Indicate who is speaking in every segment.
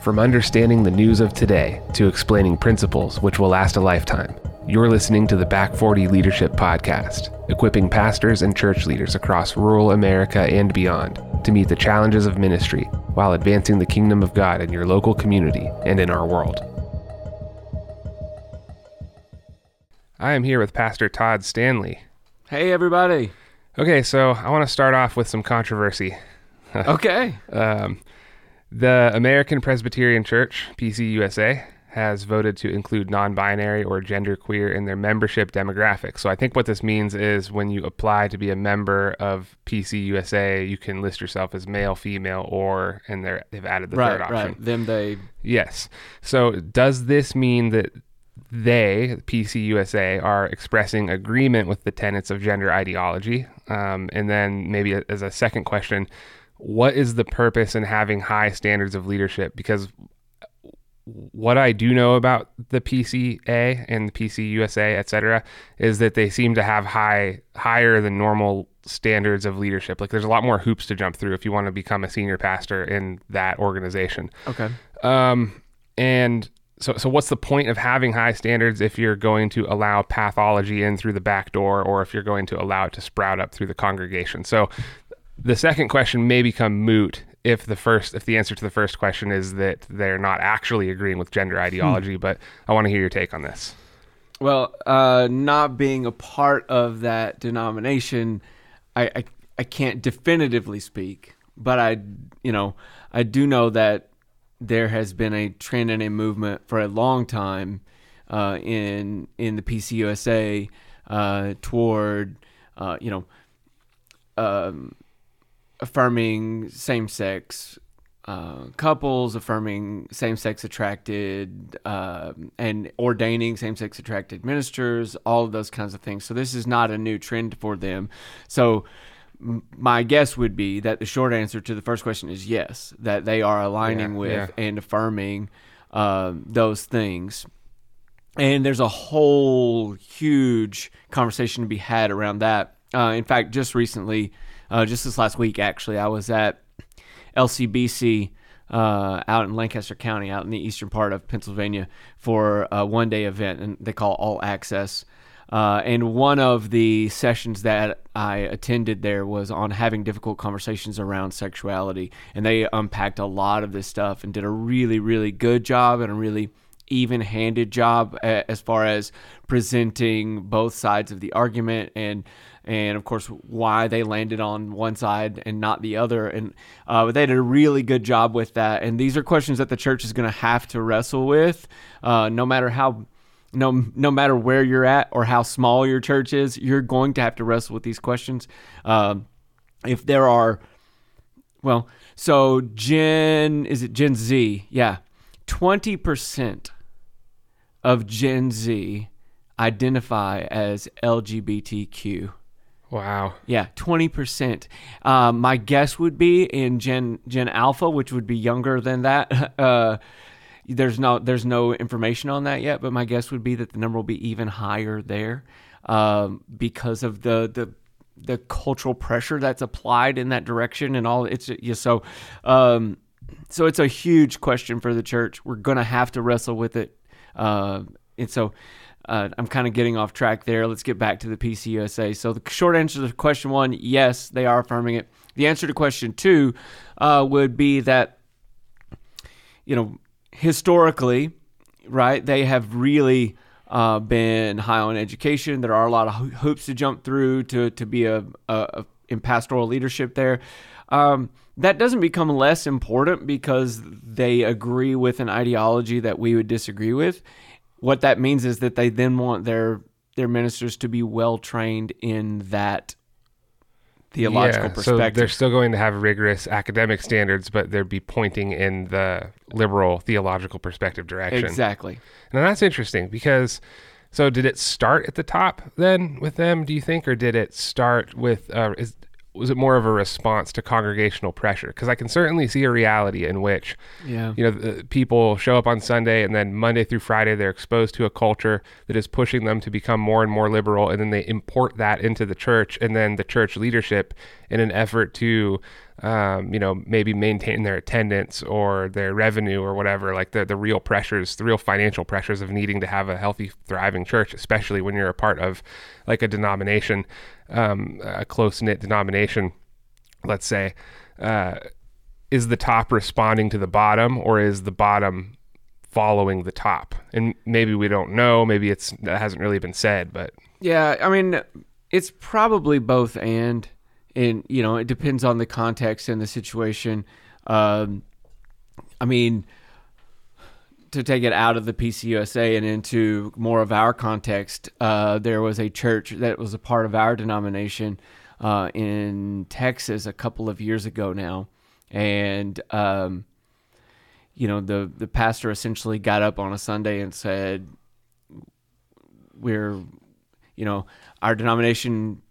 Speaker 1: From understanding the news of today to explaining principles which will last a lifetime, you're listening to the Back 40 Leadership Podcast, equipping pastors and church leaders across rural America and beyond to meet the challenges of ministry while advancing the kingdom of God in your local community and in our world. I am here with Pastor Todd Stanley.
Speaker 2: Hey, everybody.
Speaker 1: Okay, so I want to start off with some controversy.
Speaker 2: Okay.
Speaker 1: Um, the American Presbyterian Church, PCUSA, has voted to include non binary or genderqueer in their membership demographic. So I think what this means is when you apply to be a member of PCUSA, you can list yourself as male, female, or, and they're, they've added the
Speaker 2: right,
Speaker 1: third option.
Speaker 2: right. Them, they.
Speaker 1: Yes. So does this mean that they, PCUSA, are expressing agreement with the tenets of gender ideology? Um, and then maybe as a second question, what is the purpose in having high standards of leadership? Because what I do know about the PCA and the PCUSA, et cetera, is that they seem to have high, higher than normal standards of leadership. Like there's a lot more hoops to jump through if you want to become a senior pastor in that organization.
Speaker 2: Okay.
Speaker 1: Um, and so, so what's the point of having high standards if you're going to allow pathology in through the back door, or if you're going to allow it to sprout up through the congregation? So, the second question may become moot if the first, if the answer to the first question is that they're not actually agreeing with gender ideology. But I want to hear your take on this.
Speaker 2: Well, uh, not being a part of that denomination, I, I I can't definitively speak, but I you know I do know that there has been a trend and a movement for a long time uh, in in the PCUSA uh, toward uh, you know um, affirming same sex uh, couples, affirming same sex attracted, uh, and ordaining same sex attracted ministers, all of those kinds of things. So, this is not a new trend for them. So, my guess would be that the short answer to the first question is yes, that they are aligning
Speaker 1: Yeah,
Speaker 2: with
Speaker 1: yeah.
Speaker 2: and affirming um, those things. And there's a whole huge conversation to be had around that. Uh, in fact, just recently, uh, just this last week, actually, I was at LCBC uh, out in Lancaster County, out in the eastern part of Pennsylvania, for a one day event, and they call All Access. Uh, and one of the sessions that I attended there was on having difficult conversations around sexuality. And they unpacked a lot of this stuff and did a really, really good job and a really even handed job as far as presenting both sides of the argument and and of course why they landed on one side and not the other. And uh, but they did a really good job with that. And these are questions that the church is going to have to wrestle with uh, no matter how no no matter where you're at or how small your church is you're going to have to wrestle with these questions. Um, if there are well so gen is it gen z? Yeah. 20% of gen z identify as lgbtq
Speaker 1: Wow.
Speaker 2: yeah, twenty percent. Um, my guess would be in Gen Gen Alpha, which would be younger than that. Uh, there's no there's no information on that yet, but my guess would be that the number will be even higher there um, because of the the the cultural pressure that's applied in that direction and all. It's yeah, so um, so it's a huge question for the church. We're gonna have to wrestle with it, uh, and so. Uh, I'm kind of getting off track there. Let's get back to the PCUSA. So the short answer to question one, yes, they are affirming it. The answer to question two uh, would be that, you know, historically, right, they have really uh, been high on education. There are a lot of ho- hoops to jump through to to be a, a, a in pastoral leadership there. Um, that doesn't become less important because they agree with an ideology that we would disagree with. What that means is that they then want their their ministers to be well trained in that theological
Speaker 1: yeah, So they're still going to have rigorous academic standards, but they'd be pointing in the liberal theological perspective direction.
Speaker 2: exactly.
Speaker 1: Now that's interesting because so did it start at the top then with them? Do you think, or did it start with? Uh, is was it more of a response to congregational pressure? Because I can certainly see a reality in which,
Speaker 2: Yeah.
Speaker 1: you know, the, people show up on Sunday and then Monday through Friday they're exposed to a culture that is pushing them to become more and more liberal, and then they import that into the church, and then the church leadership, in an effort to, um, you know, maybe maintain their attendance or their revenue or whatever, like the the real pressures, the real financial pressures of needing to have a healthy, thriving church, especially when you're a part of like a denomination, um, a close knit denomination, let's say. Uh, is the top responding to the bottom or is the bottom following the top and maybe we don't know maybe it's that hasn't really been said but
Speaker 2: Yeah, I mean, it's probably both and, and you know, it depends on the context and the situation. Um, I mean, to take it out of the PCUSA and into more of our context, uh, there was a church that was a part of our denomination uh, in Texas a couple of years ago now, and um, you know, the the pastor essentially got up on a Sunday and said, "We're you know, our denomination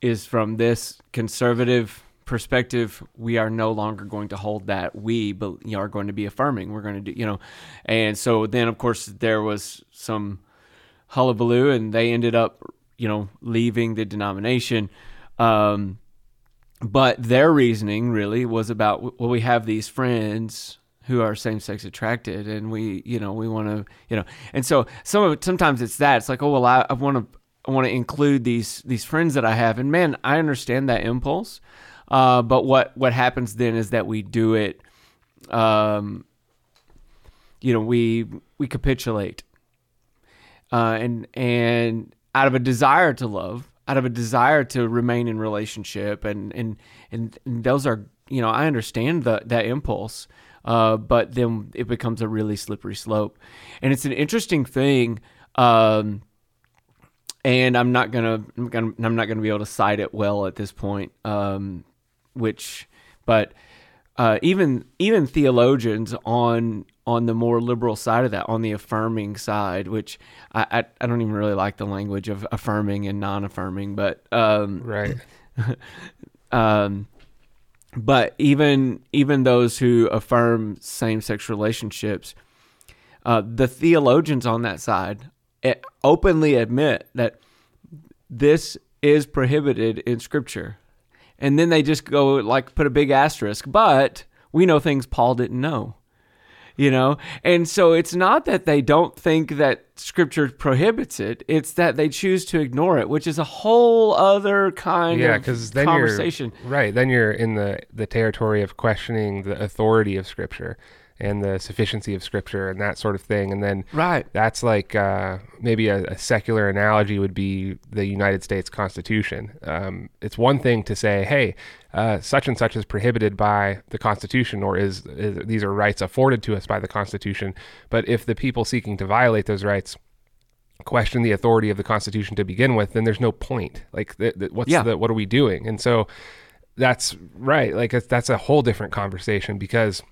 Speaker 2: is from this conservative perspective. We are no longer going to hold that. We but, you know, are going to be affirming. We're going to do, you know, and so then of course there was some hullabaloo, and they ended up, you know, leaving the denomination. Um, but their reasoning really was about well, we have these friends who are same-sex attracted and we you know we want to you know and so some of sometimes it's that it's like oh well i, I want to I want to include these these friends that I have, and man, I understand that impulse. Uh, but what what happens then is that we do it. Um, you know, we we capitulate, uh, and and out of a desire to love, out of a desire to remain in relationship, and and and, and those are you know I understand the, that impulse, uh, but then it becomes a really slippery slope, and it's an interesting thing. Um, and I'm not gonna, I'm gonna, I'm not gonna be able to cite it well at this point. Um, which, but uh, even even theologians on on the more liberal side of that, on the affirming side, which I I, I don't even really like the language of affirming and non-affirming, but um,
Speaker 1: right.
Speaker 2: um, but even even those who affirm same-sex relationships, uh, the theologians on that side eh, openly admit that this is prohibited in Scripture, and then they just go like put a big asterisk. But we know things Paul didn't know, you know, and so it's not that they don't think that Scripture prohibits it; it's that they choose to ignore it, which is a whole other kind
Speaker 1: yeah
Speaker 2: of
Speaker 1: then
Speaker 2: conversation.
Speaker 1: you're right then you're in the the territory of questioning the authority of scripture and the sufficiency of scripture and that sort of thing and then
Speaker 2: Right.
Speaker 1: that's like uh, maybe a, a secular analogy would be the United States Constitution. Um, it's one thing to say, "Hey, uh, such and such is prohibited by the Constitution, or is, is these are rights afforded to us by the Constitution." But if the people seeking to violate those rights question the authority of the Constitution to begin with, then there's no point. Like, what's
Speaker 2: Yeah.
Speaker 1: the what are we doing? And so that's right. Like, it's, that's a whole different conversation because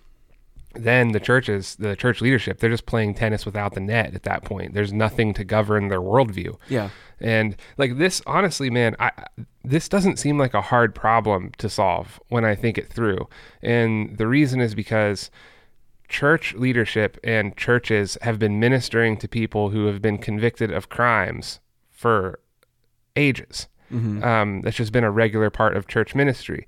Speaker 1: then the churches, the church leadership, they're just playing tennis without the net at that point. There's nothing to govern their worldview.
Speaker 2: Yeah.
Speaker 1: And like this, honestly, man, I this doesn't seem like a hard problem to solve when I think it through. And the reason is because church leadership and churches have been ministering to people who have been convicted of crimes for ages. Um, that's just been a regular part of church ministry.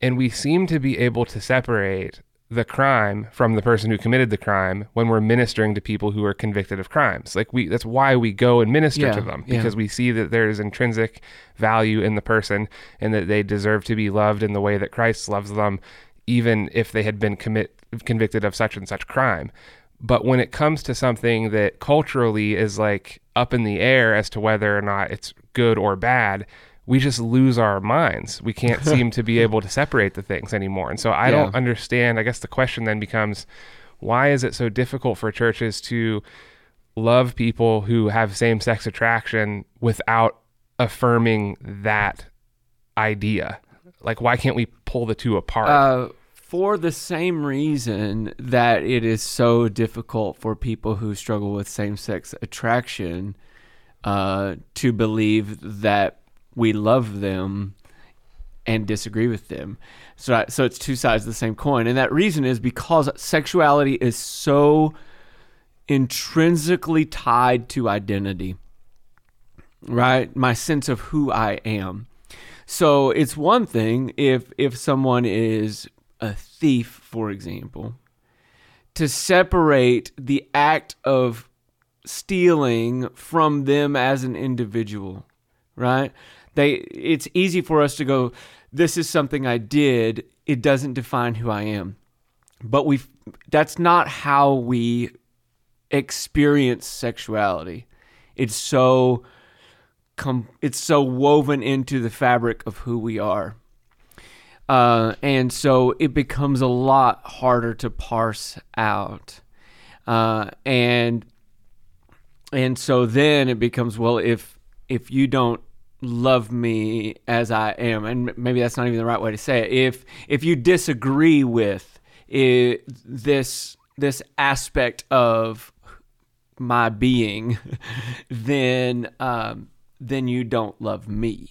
Speaker 1: And we seem to be able to separate the crime from the person who committed the crime when we're ministering to people who are convicted of crimes. Like we that's why we go and minister
Speaker 2: Yeah,
Speaker 1: to them
Speaker 2: yeah.
Speaker 1: because we see that there's intrinsic value in the person and that they deserve to be loved in the way that Christ loves them even if they had been commit convicted of such and such crime. But when it comes to something that culturally is like up in the air as to whether or not it's good or bad, we just lose our minds. We can't seem to be able to separate the things anymore. And so I
Speaker 2: Yeah.
Speaker 1: don't understand. I guess the question then becomes why is it so difficult for churches to love people who have same sex attraction without affirming that idea? Like, why can't we pull the two apart?
Speaker 2: Uh, for the same reason that it is so difficult for people who struggle with same-sex attraction uh, to believe that we love them and disagree with them. So, I- so it's two sides of the same coin. And that reason is because sexuality is so intrinsically tied to identity, right? My sense of who I am. So it's one thing if if someone is a thief, for example, to separate the act of stealing from them as an individual, right? They it's easy for us to go this is something I did, it doesn't define who I am. But we that's not how we experience sexuality. It's so com- it's so woven into the fabric of who we are. Uh, and so it becomes a lot harder to parse out. Uh, and and so then it becomes well if if you don't love me as I am and maybe that's not even the right way to say it. If if you disagree with it, this this aspect of my being then um, then you don't love me.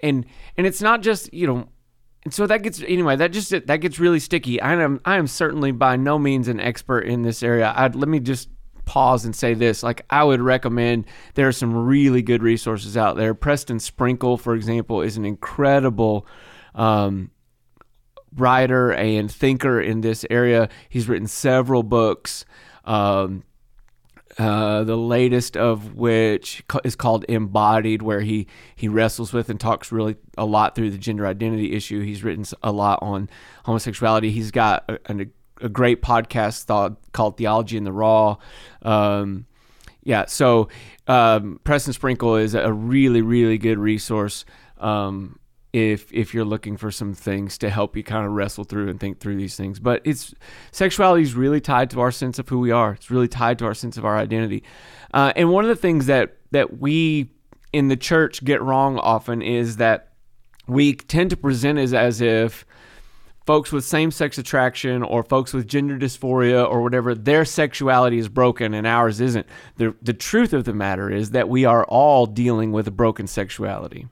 Speaker 2: And and it's not just you know and so that gets anyway that just that gets really sticky. I am i am certainly by no means an expert in this area. I let me just pause and say this like i would recommend there are some really good resources out there preston sprinkle for example is an incredible um, writer and thinker in this area he's written several books um, uh, the latest of which is called Embodied, where he he wrestles with and talks really a lot through the gender identity issue. He's written a lot on homosexuality. He's got a, an- a great podcast thought, called Theology in the Raw. Um, yeah, so um, Preston Sprinkle is a really really good resource. Um, if if you're looking for some things to help you kind of wrestle through and think through these things. But it's sexuality is really tied to our sense of who we are. It's really tied to our sense of our identity. Uh, and one of the things that that we in the church get wrong often is that we tend to present as as if folks with same-sex attraction or folks with gender dysphoria or whatever their sexuality is broken and ours isn't. The the truth of the matter is that we are all dealing with a broken sexuality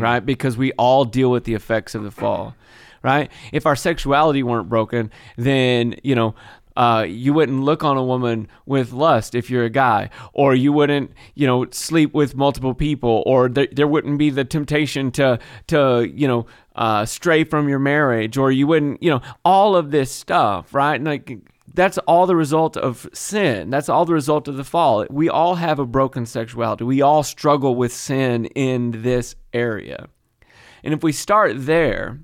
Speaker 2: right? Because we all deal with the effects of the fall right? If our sexuality weren't broken then you know uh, you wouldn't look on a woman with lust if you're a guy, or you wouldn't, you know, sleep with multiple people, or there, there wouldn't be the temptation to, to, you know, uh, stray from your marriage, or you wouldn't, you know, all of this stuff, right? And like that's all the result of sin. That's all the result of the fall. We all have a broken sexuality. We all struggle with sin in this area, and if we start there,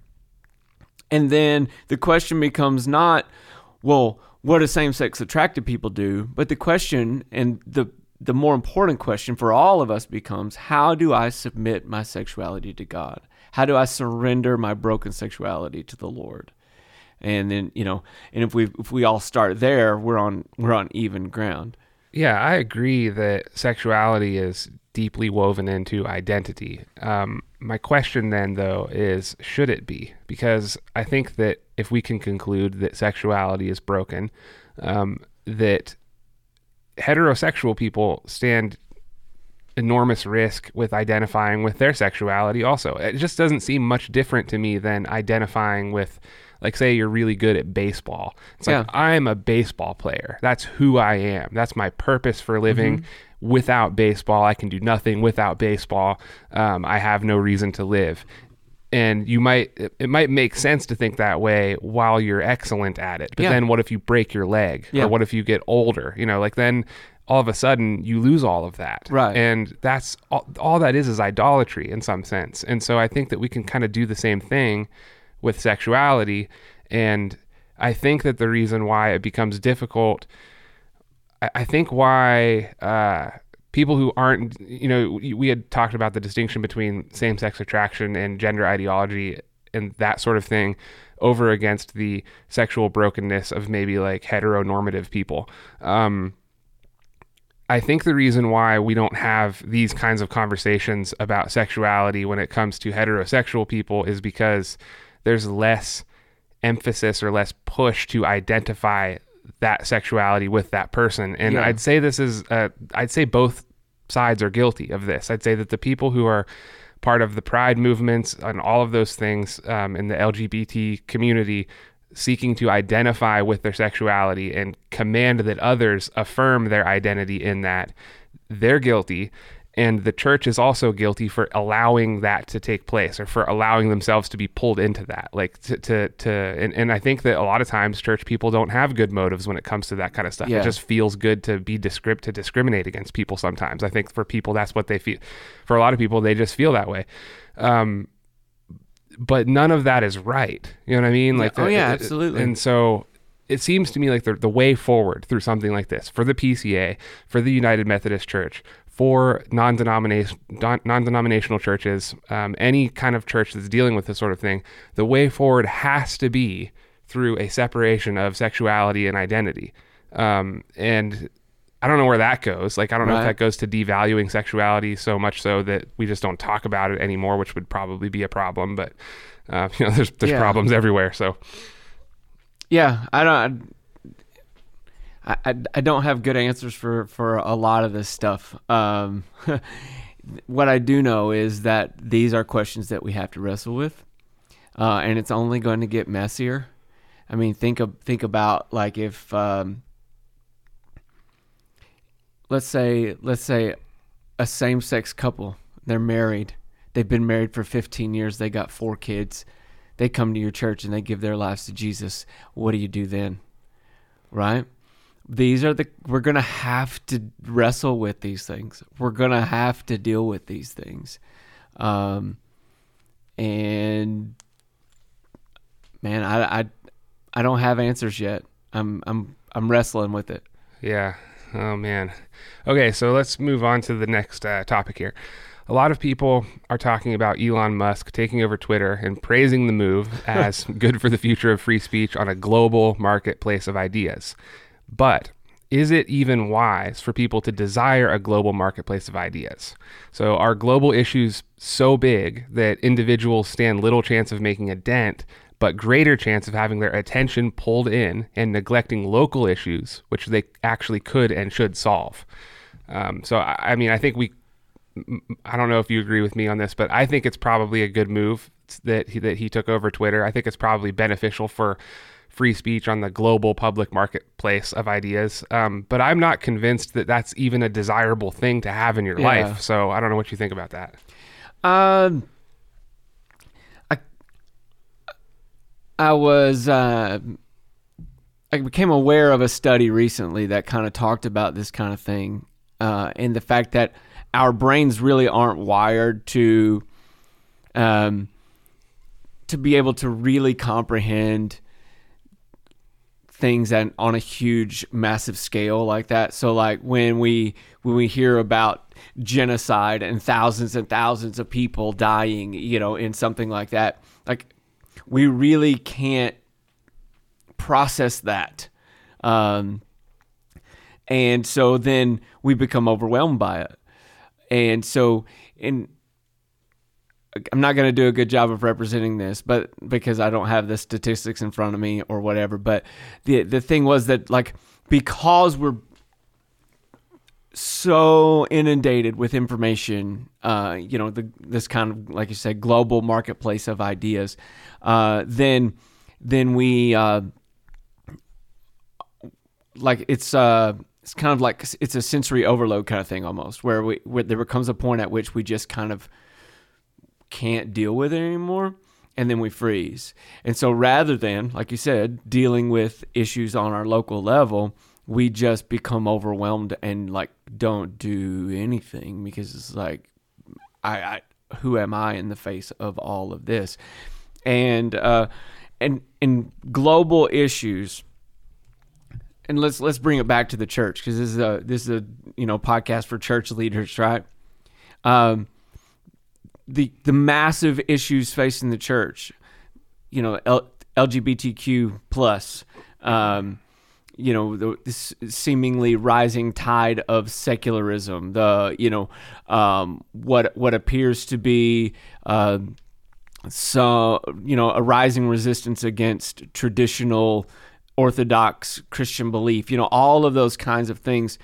Speaker 2: and then the question becomes not, well, what do same sex attracted people do? But the question and the the more important question for all of us becomes how do I submit my sexuality to God? How do I surrender my broken sexuality to the Lord? And then, you know, and if we if we all start there, we're on we're on even ground.
Speaker 1: Yeah, I agree that sexuality is deeply woven into identity. Um, my question then, though, is should it be? Because I think that if we can conclude that sexuality is broken, um, that heterosexual people stand enormous risk with identifying with their sexuality also. It just doesn't seem much different to me than identifying with like say you're really good at baseball. It's like I'm a baseball player. That's who I am. That's my purpose for living. Without baseball, I can do nothing. Without baseball, um, I have no reason to live. And you might it, it might make sense to think that way while you're excellent at it. But
Speaker 2: Yeah.
Speaker 1: then what if you break your leg?
Speaker 2: Yeah.
Speaker 1: Or what if you get older? You know, like then all of a sudden you lose all of that.
Speaker 2: Right.
Speaker 1: And that's all, all that is is idolatry in some sense. And so I think that we can kind of do the same thing with sexuality. And I think that the reason why it becomes difficult, I, I think why uh, people who aren't, you know, we we had talked about the distinction between same sex attraction and gender ideology and that sort of thing over against the sexual brokenness of maybe like heteronormative people. Um, I think the reason why we don't have these kinds of conversations about sexuality when it comes to heterosexual people is because there's less emphasis or less push to identify that sexuality with that person. And
Speaker 2: Yeah.
Speaker 1: I'd say this is, uh, I'd say both sides are guilty of this. I'd say that the people who are part of the pride movements and all of those things um, in the LGBT community seeking to identify with their sexuality and command that others affirm their identity in that, they're guilty. And the church is also guilty for allowing that to take place or for allowing themselves to be pulled into that. Like to to, to and, and i think that a lot of times church people don't have good motives when it comes to that kind of stuff.
Speaker 2: Yeah.
Speaker 1: it just feels good to be discript to discriminate against people sometimes. I think for people that's what they feel for a lot of people they just feel that way. Um but none of that is right you know what i mean like
Speaker 2: Oh,
Speaker 1: the-
Speaker 2: yeah,
Speaker 1: it-
Speaker 2: absolutely.
Speaker 1: and so it seems to me like the, the way forward through something like this for the PCA, for the United Methodist Church, for non-denomination, non- non-denominational churches, um, any kind of church that's dealing with this sort of thing, the way forward has to be through a separation of sexuality and identity. Um, and I don't know where that goes. Like, I don't know if that goes to devaluing sexuality so much so that we just don't talk about it anymore, which would probably be a problem. But uh, you know, there's there's
Speaker 2: Yeah.
Speaker 1: problems everywhere. So
Speaker 2: Yeah, I don't. I, I, I don't have good answers for, for a lot of this stuff. Um, what I do know is that these are questions that we have to wrestle with, uh, and it's only going to get messier. I mean, think of think about like if um, let's say let's say a same sex couple they're married. They've been married for 15 years. They got four kids. They come to your church and they give their lives to Jesus. What do you do then? Right? These are the we're to have to wrestle with these things. We're to have to deal with these things. Um and man I I I don't have answers yet. I'm I'm I'm wrestling with it.
Speaker 1: Yeah. Oh man. Okay, so let's move on to the next uh, topic here. A lot of people are talking about Elon Musk taking over Twitter and praising the move as good for the future of free speech on a global marketplace of ideas. But is it even wise for people to desire a global marketplace of ideas? So, are global issues so big that individuals stand little chance of making a dent, but greater chance of having their attention pulled in and neglecting local issues, which they actually could and should solve? Um, so, I, I mean, I think we I don't know if you agree with me on this, but I think it's probably a good move that he, that he took over Twitter. I think it's probably beneficial for free speech on the global public marketplace of ideas. Um, but I'm not convinced that that's even a desirable thing to have in your
Speaker 2: Yeah.
Speaker 1: life. So I don't know what you think about that.
Speaker 2: Um, I was uh, I became aware of a study recently that kind of talked about this kind of thing, uh, and the fact that our brains really aren't wired to um to be able to really comprehend things at, on a huge massive scale like that. So like when we when we hear about genocide and thousands and thousands of people dying you know in something like that like we really can't process that um and so then we become overwhelmed by it and so in I'm not going to do a good job of representing this, but because I don't have the statistics in front of me or whatever. But the the thing was that like because we're so inundated with information, uh, you know, the this kind of like you said, global marketplace of ideas, uh, then then we uh, like it's uh it's kind of like it's a sensory overload kind of thing almost, where we where there becomes a point at which we just kind of can't deal with it anymore and then we freeze. And so rather than, like you said, dealing with issues on our local level, we just become overwhelmed and like don't do anything because it's like I, I who am I in the face of all of this? And uh and and global issues and let's let's bring it back to the church because this is a this is a you know podcast for church leaders, right? Um the the massive issues facing the church, you know, L- LGBTQ plus, um, you know, the, this seemingly rising tide of secularism, the you know, um, what what appears to be. Uh, so you know a rising resistance against traditional orthodox christian belief you know all of those kinds of things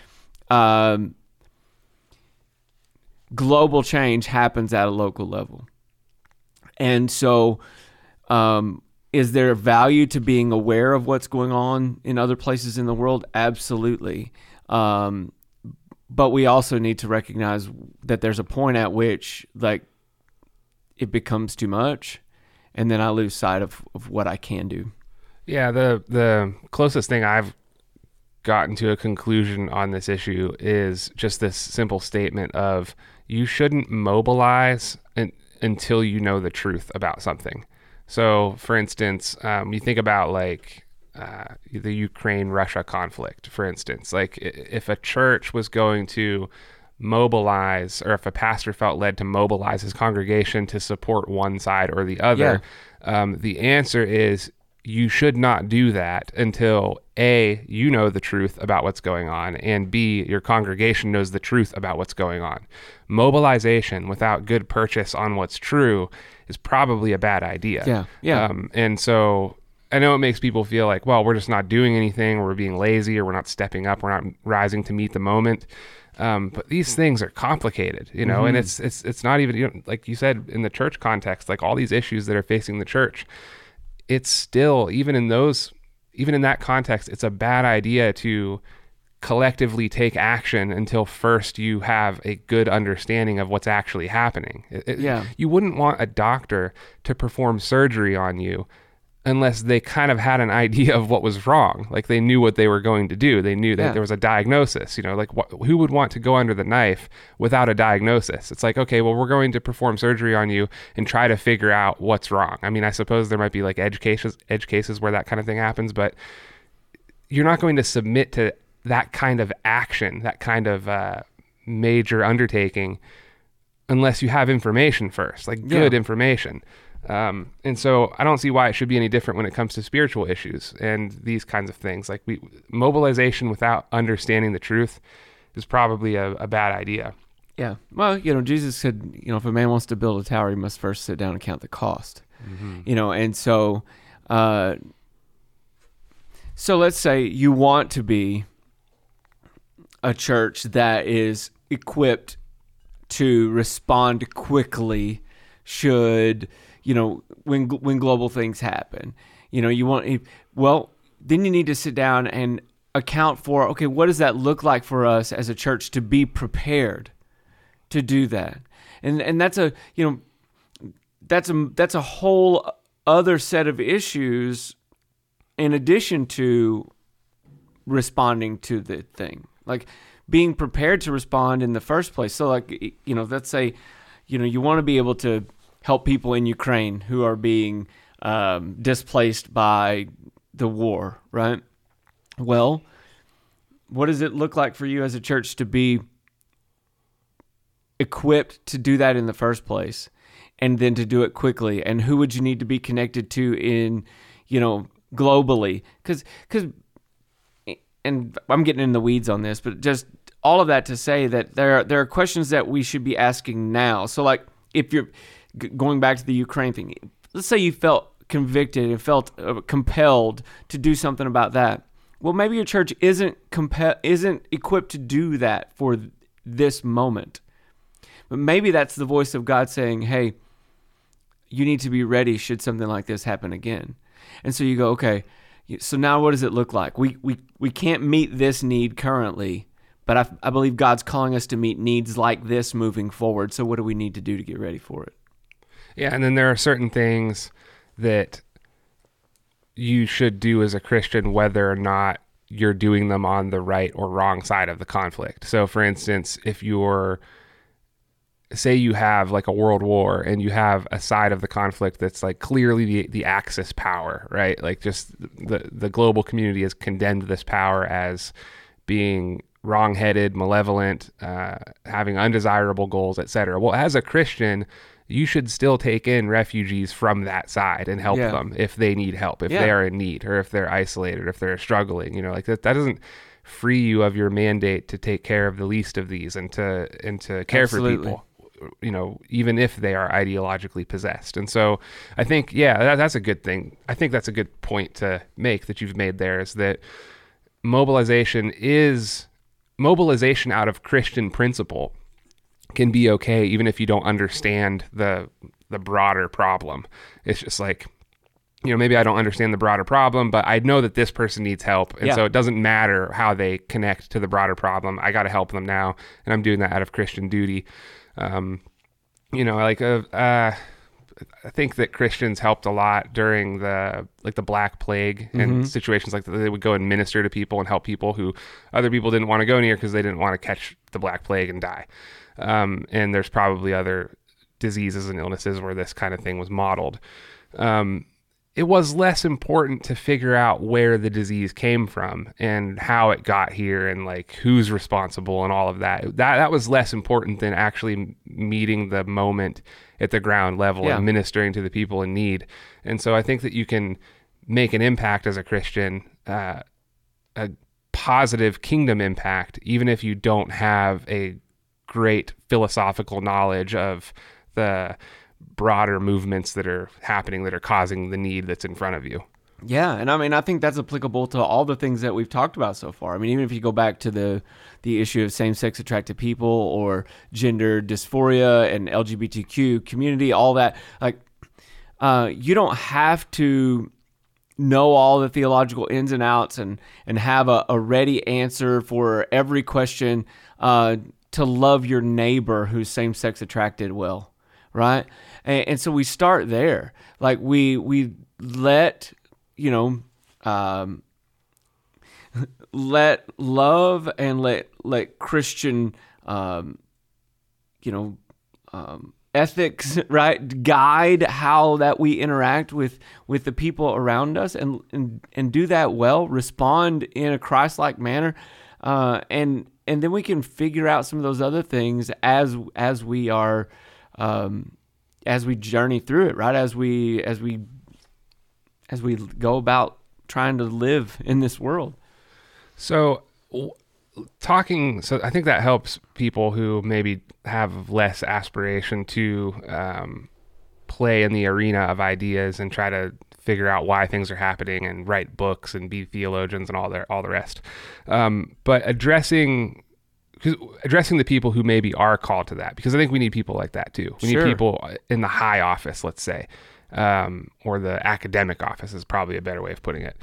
Speaker 2: um, global change happens at a local level. And so, um, is there value to being aware of what's going on in other places in the world? Absolutely. Um, but we also need to recognize that there's a point at which, like, it becomes too much, and then I lose sight of, of what I can do.
Speaker 1: Yeah, the the closest thing I've gotten to a conclusion on this issue is just this simple statement of you shouldn't mobilize in, until you know the truth about something. So, for instance, um, you think about like uh, the Ukraine Russia conflict, for instance. Like, if a church was going to mobilize, or if a pastor felt led to mobilize his congregation to support one side or the other, yeah. um, the answer is you should not do that until A, you know the truth about what's going on, and B, your congregation knows the truth about what's going on. Mobilization without good purchase on what's true is probably a bad idea.
Speaker 2: Yeah. Yeah. Um,
Speaker 1: and so I know it makes people feel like, well, we're just not doing anything, or we're being lazy, or we're not stepping up, we're not rising to meet the moment. Um, but these things are complicated, you know, mm-hmm. and it's it's it's not even you know, like you said in the church context, like all these issues that are facing the church it's still even in those even in that context it's a bad idea to collectively take action until first you have a good understanding of what's actually happening. It,
Speaker 2: yeah.
Speaker 1: You wouldn't want a doctor to perform surgery on you unless they kind of had an idea of what was wrong. Like they knew what they were going to do. They knew that yeah. there was a diagnosis. You know, like wh- who would want to go under the knife without a diagnosis? It's like, okay, well, we're going to perform surgery on you and try to figure out what's wrong. I mean, I suppose there might be like edge cases, edge cases where that kind of thing happens, but you're not going to submit to that kind of action, that kind of uh, major undertaking, unless you have information first, like good yeah. information. Um, and so I don't see why it should be any different when it comes to spiritual issues and these kinds of things. Like we, mobilization without understanding the truth is probably a, a bad idea.
Speaker 2: Yeah. Well, you know, Jesus said, you know, if a man wants to build a tower, he must first sit down and count the cost. Mm-hmm. You know, and so, uh, so let's say you want to be a church that is equipped to respond quickly should you know when when global things happen. You know you want well then you need to sit down and account for okay what does that look like for us as a church to be prepared to do that? And and that's a you know that's a that's a whole other set of issues in addition to responding to the thing. Like being prepared to respond in the first place. So like you know let's say you know you want to be able to help people in Ukraine who are being um, displaced by the war, right? Well, what does it look like for you as a church to be equipped to do that in the first place and then to do it quickly? And who would you need to be connected to in, you know, globally? Because, because, and I'm getting in the weeds on this, but just all of that to say that there are, there are questions that we should be asking now. So, like, if you're g- going back to the Ukraine thing, let's say you felt convicted and felt uh, compelled to do something about that. Well, maybe your church isn't compe- isn't equipped to do that for th- this moment. But maybe that's the voice of God saying, "Hey, you need to be ready should something like this happen again." And so you go, "Okay, so now what does it look like? We we we can't meet this need currently, but I, I believe God's calling us to meet needs like this moving forward. So what do we need to do to get ready for it?"
Speaker 1: Yeah, and then there are certain things that you should do as a Christian, whether or not you're doing them on the right or wrong side of the conflict. So, for instance, if you're say you have like a world war and you have a side of the conflict that's like clearly the, the axis power right like just the the global community has condemned this power as being wrong-headed malevolent uh, having undesirable goals etc well as a christian you should still take in refugees from that side and help yeah. them if they need help, if yeah. they are in need, or if they're isolated, or if they're struggling. You know, like that. That doesn't free you of your mandate to take care of the least of these and to and to care Absolutely. for people. You know, even if they are ideologically possessed. And so, I think, yeah, that, that's a good thing. I think that's a good point to make that you've made there is that mobilization is mobilization out of Christian principle can be okay even if you don't understand the the broader problem. It's just like you know, maybe I don't understand the broader problem, but I know that this person needs help. And
Speaker 2: Yeah.
Speaker 1: so it doesn't matter how they connect to the broader problem. I got to help them now. And I'm doing that out of Christian duty. Um, you know, like, uh, uh, I think that Christians helped a lot during the like the Black Plague and situations like that. They would go and minister to people and help people who other people didn't want to go near because they didn't want to catch the Black Plague and die. Um, and there's probably other diseases and illnesses where this kind of thing was modeled. Um, it was less important to figure out where the disease came from and how it got here and like who's responsible and all of that. That that was less important than actually meeting the moment at the ground level
Speaker 2: Yeah.
Speaker 1: and ministering to the people in need. And so I think that you can make an impact as a Christian, uh, a positive kingdom impact, even if you don't have a great philosophical knowledge of the broader movements that are happening that are causing the need that's in front of you.
Speaker 2: Yeah, and I mean, I think that's applicable to all the things that we've talked about so far. I mean, even if you go back to the the issue of same sex attracted people or gender dysphoria and LGBTQ community, all that, like, uh, you don't have to know all the theological ins and outs and and have a, a ready answer for every question uh, to love your neighbor who's same sex attracted well, right? And, and so we start there. Like we we let you know um, let love and let let Christian um, you know um, ethics right guide how that we interact with with the people around us and and, and do that well respond in a christ-like manner uh, and and then we can figure out some of those other things as as we are um, as we journey through it right? As we as we as we go about trying to live in this world.
Speaker 1: So, talking, so I think that helps people who maybe have less aspiration to um, play in the arena of ideas and try to figure out why things are happening and write books and be theologians and all the all the rest. Um, but addressing addressing the people who maybe are called to that because I think we need people like that too. We
Speaker 2: Sure.
Speaker 1: need people in the high office, let's say, um, or the academic office is probably a better way of putting it.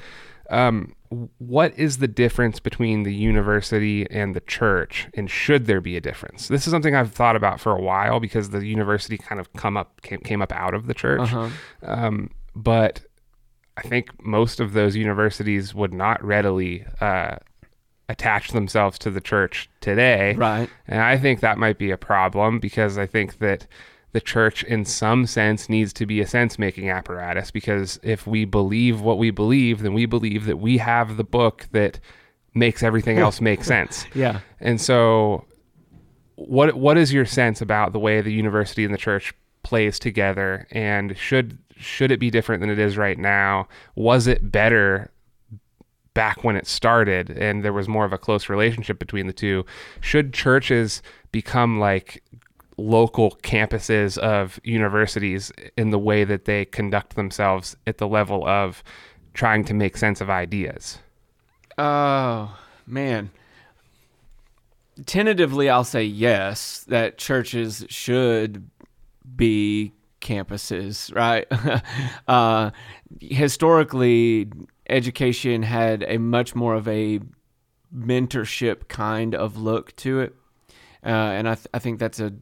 Speaker 1: Um, what is the difference between the university and the church, and should there be a difference? This is something I've thought about for a while because the university kind of come up came, came up out of the church,
Speaker 2: uh-huh.
Speaker 1: um, but I think most of those universities would not readily uh, attach themselves to the church today.
Speaker 2: right
Speaker 1: And I think that might be a problem because I think that the church, in some sense, needs to be a sense making apparatus. Because if we believe what we believe, then we believe that we have the book that makes everything else make sense.
Speaker 2: yeah
Speaker 1: And so, what what is your sense about the way the university and the church plays together? And should should it be different than it is right now? Was it better back when it started and there was more of a close relationship between the two? Should churches become like local campuses of universities in the way that they conduct themselves at the level of trying to make sense of ideas?
Speaker 2: Oh man. Tentatively, I'll say yes. That churches should be campuses, right? uh, historically, education had a much more of a mentorship kind of look to it, uh, and I, th- I think that's a,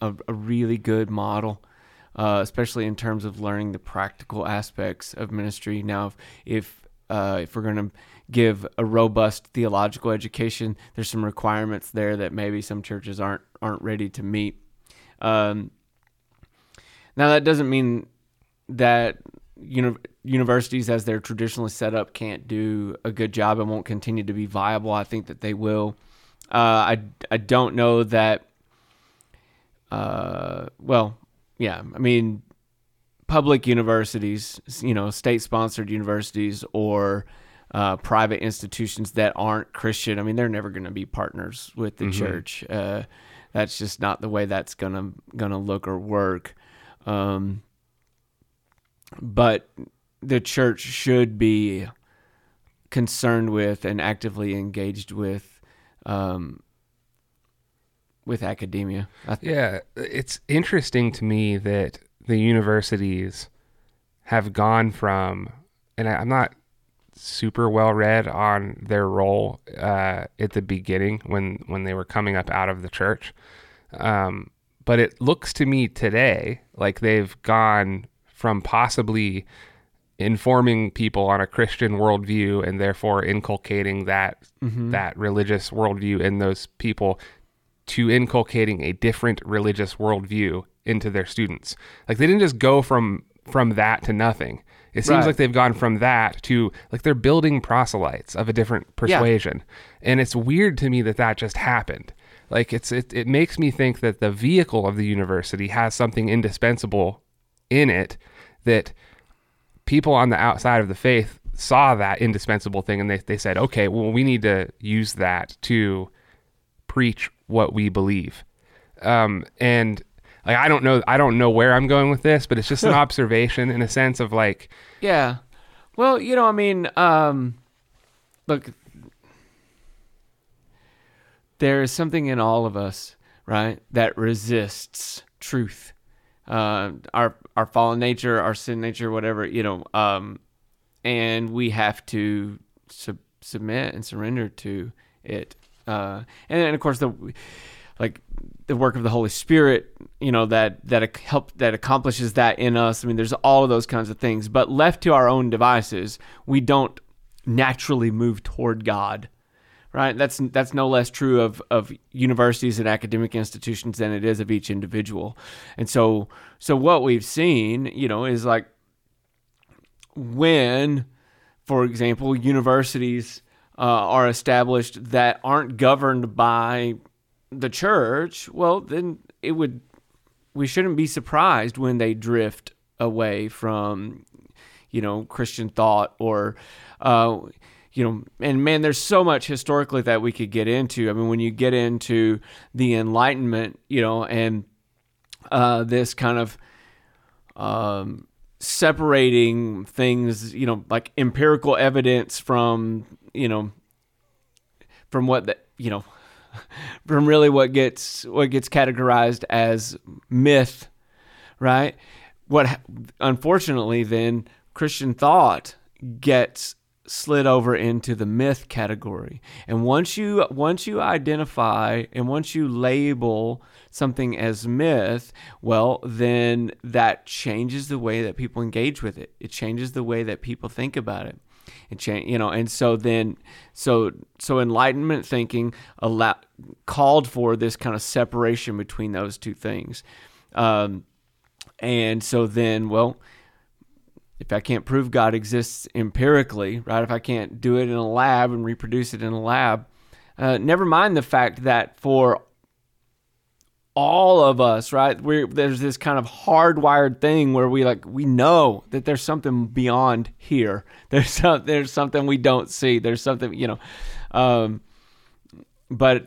Speaker 2: a a really good model. Uh, especially in terms of learning the practical aspects of ministry. Now, if if, uh, if we're going to give a robust theological education, there's some requirements there that maybe some churches aren't aren't ready to meet. Um, now, that doesn't mean that uni- universities, as they're traditionally set up, can't do a good job and won't continue to be viable. I think that they will. Uh, I I don't know that. Uh, well, yeah. I mean, public universities, you know, state-sponsored universities or uh, private institutions that aren't Christian. I mean, they're never going to be partners with the church. Uh, that's just not the way that's gonna gonna look or work. Um, but the church should be concerned with and actively engaged with um, with academia. I,
Speaker 1: Yeah, it's interesting to me that the universities have gone from, and I, I'm not super well read on their role uh, at the beginning when when they were coming up out of the church, um, but it looks to me today like they've gone from possibly informing people on a Christian worldview and therefore inculcating that mm-hmm. that religious worldview in those people to inculcating a different religious worldview into their students. Like they didn't just go from from that to nothing. It seems
Speaker 2: Right.
Speaker 1: like they've gone from that to like they're building proselytes of a different persuasion. And it's weird to me that that just happened. Like it's it, it makes me think that the vehicle of the university has something indispensable in it that people on the outside of the faith saw that indispensable thing and they, they said, okay, well, we need to use that to preach what we believe. Um, and like, I don't know, I don't know where I'm going with this, but it's just an observation in a sense of like,
Speaker 2: yeah. Well, you know, I mean, um, look, there is something in all of us, right, that resists truth. Uh, our our fallen nature, our sin nature, whatever, you know, um, and we have to sub- submit and surrender to it. Uh, and of course, the like the work of the Holy Spirit, you know, that that help that accomplishes that in us. I mean, there's all of those kinds of things. But left to our own devices, we don't naturally move toward God. Right? That's that's no less true of, of universities and academic institutions than it is of each individual. And so so what we've seen, you know, is like when, for example, universities uh, are established that aren't governed by the church, well, then it would we shouldn't be surprised when they drift away from you know Christian thought or uh, you know and man there's so much historically that we could get into. I mean when you get into the enlightenment you know and uh, this kind of um, separating things you know like empirical evidence from you know from what the, you know from really what gets what gets categorized as myth right? What unfortunately then christian thought gets slid over into the myth category. And once you once you identify and once you label something as myth well then that changes the way that people engage with it. It changes the way that people think about it. And change you know and so then so so enlightenment thinking allow, called for this kind of separation between those two things. Um, and so then well if i can't prove god exists empirically right if i can't do it in a lab and reproduce it in a lab uh, never mind the fact that for all of us, right? We're there's this kind of hardwired thing where we like we know that there's something beyond here. There's some, there's something we don't see. There's something you know, um, but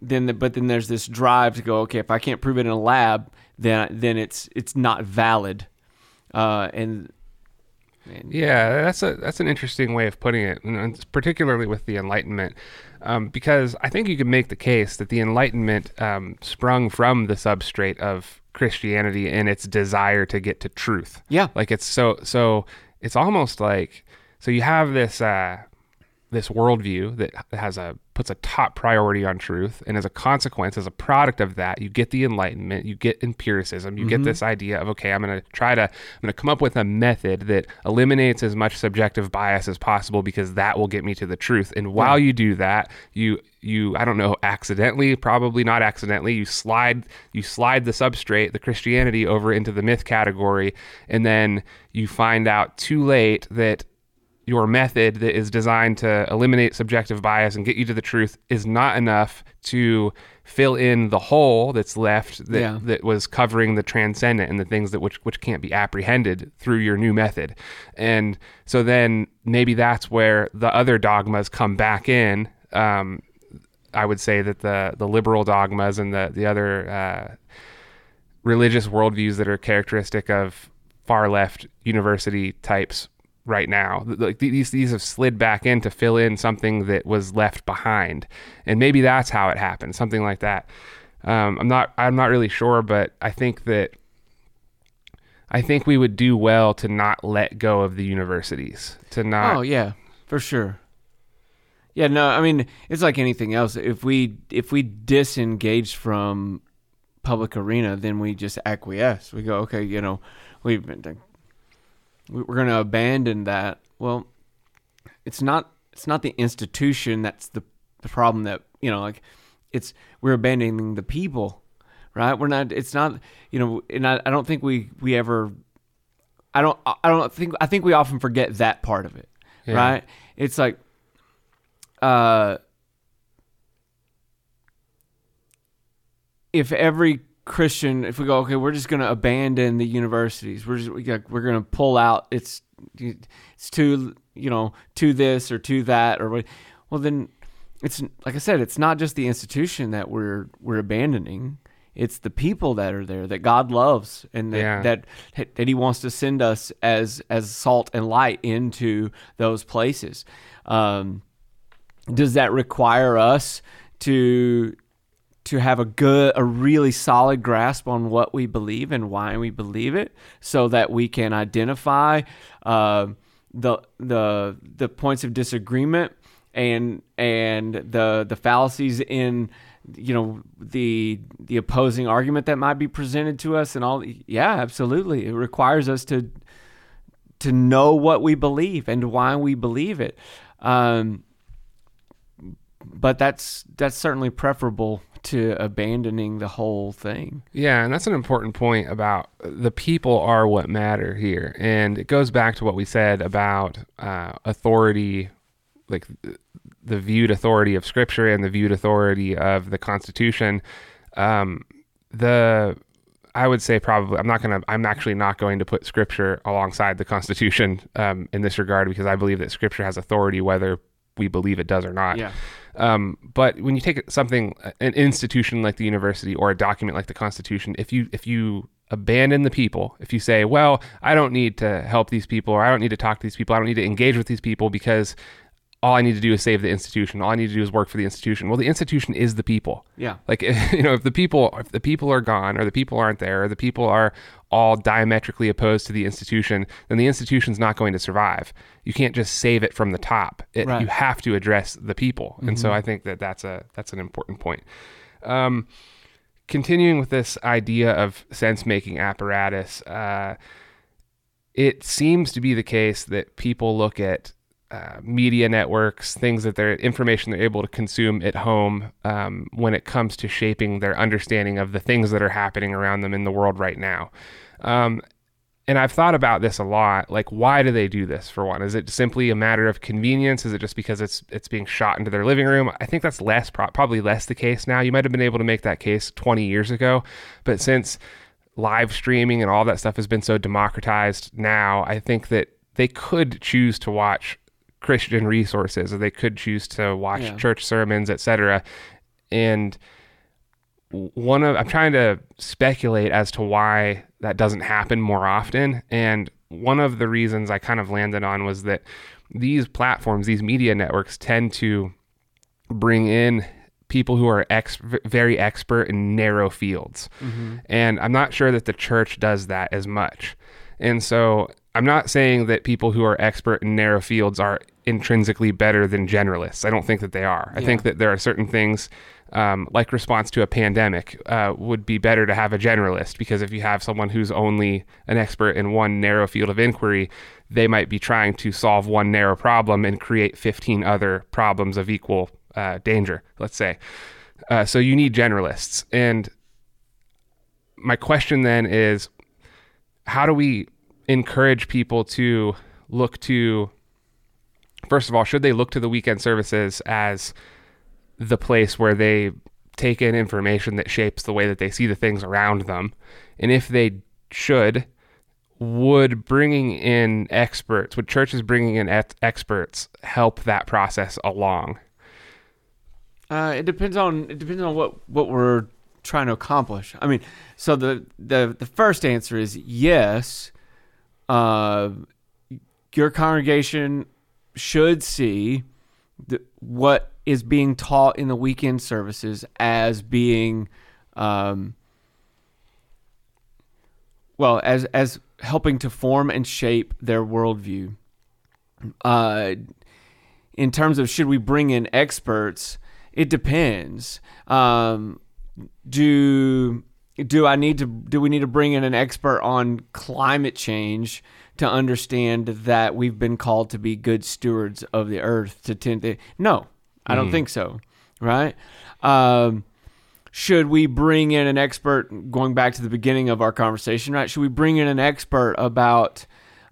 Speaker 2: then the, but then there's this drive to go. Okay, if I can't prove it in a lab, then then it's it's not valid. Uh, and, and
Speaker 1: Yeah, that's a that's an interesting way of putting it, and particularly with the Enlightenment, um, because I think you could make the case that the Enlightenment um, sprung from the substrate of Christianity and its desire to get to truth.
Speaker 2: Yeah.
Speaker 1: like it's so so it's almost like so you have this uh, this worldview that has a puts a top priority on truth, and as a consequence, as a product of that, you get the Enlightenment, you get empiricism, you get mm-hmm. this idea of okay, I'm going to try to I'm going to come up with a method that eliminates as much subjective bias as possible because that will get me to the truth. And while you do that, you you I don't know accidentally, probably not accidentally, you slide you slide the substrate, the Christianity over into the myth category, and then you find out too late that your method that is designed to eliminate subjective bias and get you to the truth is not enough to fill in the hole that's left that,
Speaker 2: Yeah.
Speaker 1: that was covering the transcendent and the things that which which can't be apprehended through your new method. And so then maybe that's where the other dogmas come back in. Um, I would say that the the liberal dogmas and the the other uh, religious worldviews that are characteristic of far left university types right now. Like these these have slid back in to fill in something that was left behind, and maybe that's how it happened, something like that. Um, I'm not I'm not really sure, but I think that I think we would do well to not let go of the universities. To not
Speaker 2: Oh yeah, for sure. Yeah, no, I mean it's like anything else. If we if we disengage from public arena, then we just acquiesce. We go, okay, you know, we've been we're going to abandon that. Well, it's not it's not the institution that's the the problem that you know like it's we're abandoning the people, right? We're not. It's not you know, and I, I don't think we we ever. I don't. I don't think. I think we often forget that part of it,
Speaker 1: Yeah.
Speaker 2: right? It's like, uh, if every Christian, if we go, okay, we're just going to abandon the universities. We're just we got, we're going to pull out. It's it's to you know to this or to that or what. Well, then it's like I said, it's not just the institution that we're we're abandoning. It's the people that are there that God loves and that,
Speaker 1: Yeah.
Speaker 2: that that He wants to send us as as salt and light into those places. Um, does that require us to to have a good a really solid grasp on what we believe and why we believe it so that we can identify uh, the the the points of disagreement and and the the fallacies in you know the the opposing argument that might be presented to us and all yeah absolutely. It requires us to to know what we believe and why we believe it. Um, but that's that's certainly preferable to abandoning the whole thing.
Speaker 1: Yeah, and that's an important point about the people are what matter here, and it goes back to what we said about uh, authority, like the viewed authority of Scripture and the viewed authority of the Constitution. Um, the I would say probably I'm not gonna I'm actually not going to put Scripture alongside the Constitution um, in this regard because I believe that Scripture has authority whether we believe it does or not.
Speaker 2: Yeah.
Speaker 1: Um, but when you take something, an institution like the university or a document like the Constitution, if you if you abandon the people, if you say, "Well, I don't need to help these people, or I don't need to talk to these people, I don't need to engage with these people because all I need to do is save the institution. All I need to do is work for the institution." Well, the institution is the people.
Speaker 2: Yeah.
Speaker 1: Like you know, if the people if the people are gone or the people aren't there or the people are all diametrically opposed to the institution, then the institution's not going to survive. You can't just save it from the top. It,
Speaker 2: Right.
Speaker 1: You have to address the people, and so I think that that's a that's an important point. Um, continuing with this idea of sense making apparatus, uh, it seems to be the case that people look at uh, media networks, things that their information they're able to consume at home um, when it comes to shaping their understanding of the things that are happening around them in the world right now. Um, and I've thought about this a lot. Like, why do they do this? For one, is it simply a matter of convenience? Is it just because it's it's being shot into their living room? I think that's less pro- probably less the case now. You might have been able to make that case 20 years ago, but since live streaming and all that stuff has been so democratized now, I think that they could choose to watch Christian resources or they could choose to watch
Speaker 2: Yeah.
Speaker 1: church sermons, etc. And one of I'm trying to speculate as to why that doesn't happen more often and one of the reasons I kind of landed on was that these platforms, these media networks tend to bring in people who are ex- very expert in narrow fields. Mm-hmm. And I'm not sure that the church does that as much. And so I'm not saying that people who are expert in narrow fields are intrinsically better than generalists. I don't think that they are. I think that there are certain things, um, like response to a pandemic, uh, would be better to have a generalist because if you have someone who's only an expert in one narrow field of inquiry, they might be trying to solve one narrow problem and create 15 other problems of equal uh, danger, let's say. Uh, so you need generalists. And my question then is how do we encourage people to look to first of all should they look to the weekend services as the place where they take in information that shapes the way that they see the things around them and if they should would bringing in experts would churches bringing in ex- experts help that process along
Speaker 2: Uh, it depends on it depends on what what we're trying to accomplish. I mean, so the the the first answer is yes. Uh, your congregation should see what is being taught in the weekend services as being um, well, as as helping to form and shape their worldview. Uh, in terms of should we bring in experts, it depends. Um, do do I need to do we need to bring in an expert on climate change to understand that we've been called to be good stewards of the earth to tend to no I don't think so right? Um, should we bring in an expert going back to the beginning of our conversation right? Should we bring in an expert about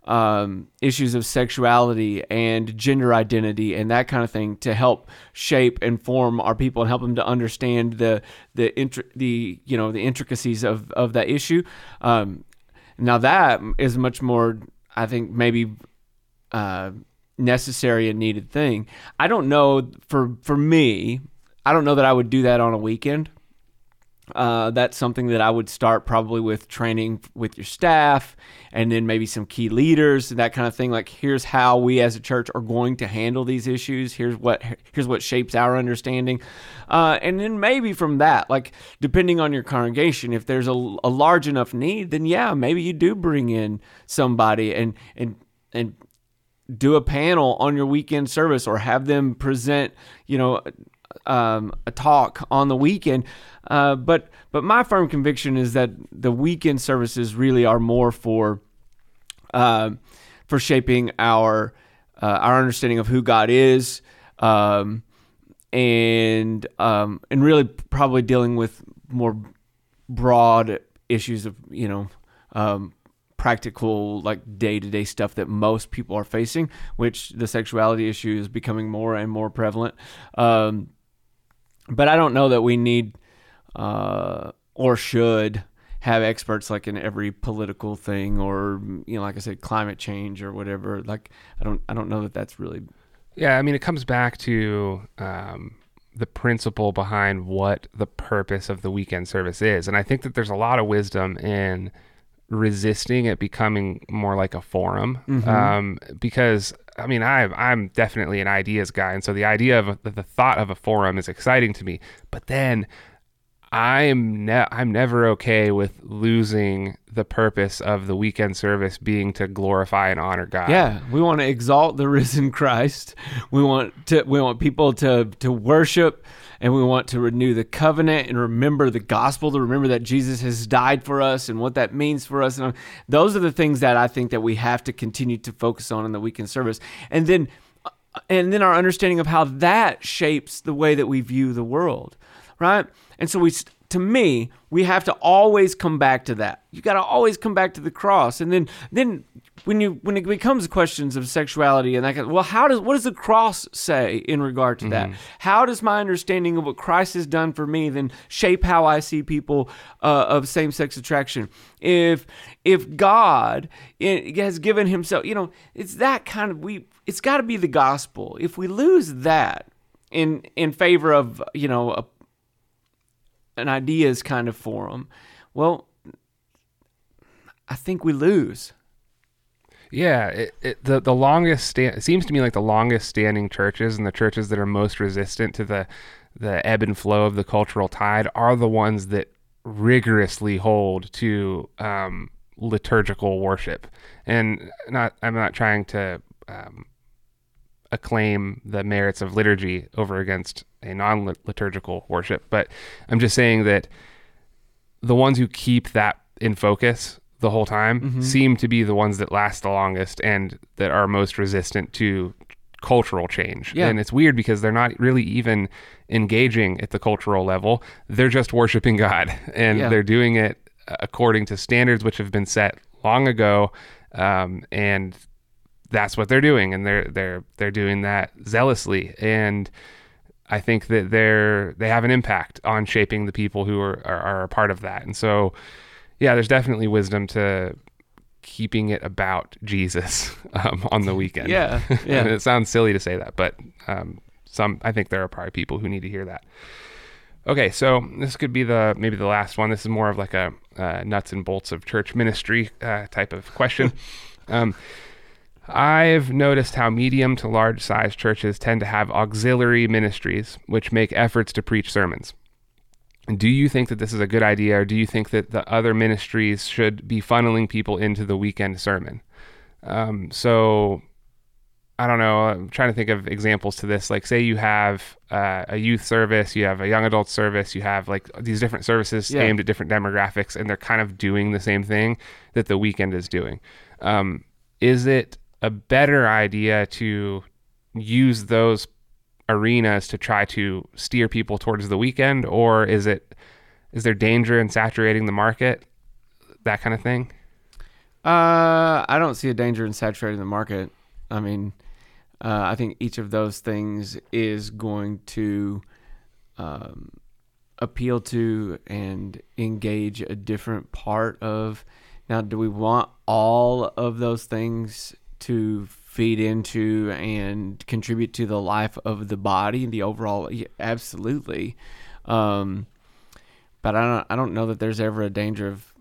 Speaker 2: um, issues of sexuality and gender identity and that kind of thing to help shape and form our people and help them to understand the the intri- the you know the intricacies of of that issue. Um, now that is much more, I think, maybe uh, necessary and needed thing. I don't know for for me. I don't know that I would do that on a weekend. Uh, that's something that I would start probably with training with your staff and then maybe some key leaders and that kind of thing. Like, here's how we as a church are going to handle these issues. Here's what here's what shapes our understanding, uh, and then maybe from that, like depending on your congregation, if there's a, a large enough need, then yeah, maybe you do bring in somebody and and and do a panel on your weekend service or have them present, you know, um, a talk on the weekend. Uh, but but my firm conviction is that the weekend services really are more for uh, for shaping our uh, our understanding of who God is, um, and um, and really probably dealing with more broad issues of you know um, practical like day-to-day stuff that most people are facing which the sexuality issue is becoming more and more prevalent um, but i don't know that we need uh, or should have experts like in every political thing or you know like i said climate change or whatever like i don't i don't know that that's really
Speaker 1: Yeah, I mean, it comes back to um, the principle behind what the purpose of the weekend service is. And I think that there's a lot of wisdom in resisting it becoming more like a forum. Um, because, I mean, I, I'm definitely an ideas guy. And so the idea of the, the thought of a forum is exciting to me. But then I'm ne- I'm never okay with losing the purpose of the weekend service being to glorify and honor God.
Speaker 2: Yeah, we want to exalt the risen Christ. We want to we want people to to worship and we want to renew the covenant and remember the gospel to remember that Jesus has died for us and what that means for us and those are the things that I think that we have to continue to focus on and in the weekend service. And then uh, and then our understanding of how that shapes the way that we view the world, right? And so we, to me, we have to always come back to that. You got to always come back to the cross, and then, then when you when it becomes questions of sexuality and that, kind of- well, how does what does the cross say in regard to that? How does my understanding of what Christ has done for me then shape how I see people uh, of same sex attraction? If if God has given Himself, you know, it's that kind of we. It's got to be the gospel. If we lose that in in favor of you know a, an ideas kind of forum, well, I think we lose.
Speaker 1: Yeah, it, it, the the longest stand it seems to me like the longest standing churches and the churches that are most resistant to the the ebb and flow of the cultural tide are the ones that rigorously hold to um, liturgical worship. And not I'm not trying to um, acclaim the merits of liturgy over against a non liturgical worship, but I'm just saying that the ones who keep that in focus the whole time seem to be the ones that last the longest and that are most resistant to cultural change.
Speaker 2: Yeah.
Speaker 1: And it's weird because they're not really even engaging at the cultural level. They're just worshiping God and
Speaker 2: Yeah.
Speaker 1: they're doing it according to standards which have been set long ago. Um, and that's what they're doing and they're they're they're doing that zealously and I think that they're they have an impact on shaping the people who are, are, are a part of that. And so yeah, there's definitely wisdom to keeping it about Jesus um, on the weekend.
Speaker 2: Yeah, yeah.
Speaker 1: it sounds silly to say that, but um, some I think there are probably people who need to hear that. Okay, so this could be the maybe the last one. This is more of like a uh, nuts and bolts of church ministry uh, type of question. um, I've noticed how medium to large size churches tend to have auxiliary ministries, which make efforts to preach sermons. Do you think that this is a good idea, or do you think that the other ministries should be funneling people into the weekend sermon? Um, so I don't know. I'm trying to think of examples to this. Like, say you have uh, a youth service, you have a young adult service, you have like these different services
Speaker 2: Yeah.
Speaker 1: aimed at different demographics, and they're kind of doing the same thing that the weekend is doing. Um, is it a better idea to use those arenas to try to steer people towards the weekend, or is it is there danger in saturating the market, that kind of thing?
Speaker 2: Uh, I don't see a danger in saturating the market. I mean, uh, I think each of those things is going to um, appeal to and engage a different part of. Now, do we want all of those things to feed into and contribute to the life of the body, and the overall? Absolutely. Um, but I don't. I don't know that there's ever a danger of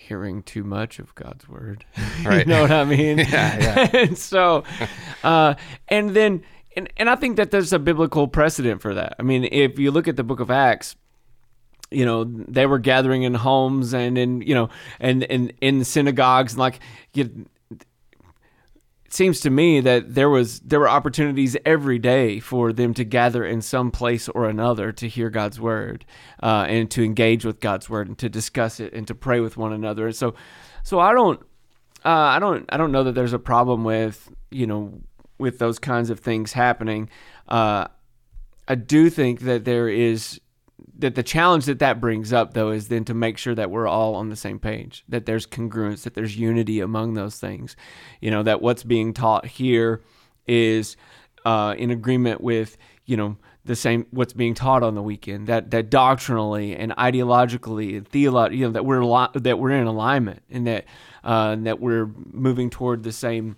Speaker 2: hearing too much of God's word.
Speaker 1: Right.
Speaker 2: you know what I mean?
Speaker 1: Yeah, yeah.
Speaker 2: and so, uh, and then, and, and I think that there's a biblical precedent for that. I mean, if you look at the book of Acts, you know, they were gathering in homes and in, you know, and, and in synagogues and like, you, seems to me that there was there were opportunities every day for them to gather in some place or another to hear God's word uh, and to engage with God's word and to discuss it and to pray with one another. And so, so I don't, uh, I don't, I don't know that there's a problem with you know with those kinds of things happening. Uh, I do think that there is that the challenge that that brings up though is then to make sure that we're all on the same page that there's congruence that there's unity among those things. You know that what's being taught here is uh, in agreement with you know the same what's being taught on the weekend that that doctrinally and ideologically and theolo- you know that we're li- that we're in alignment and that uh, that we're moving toward the same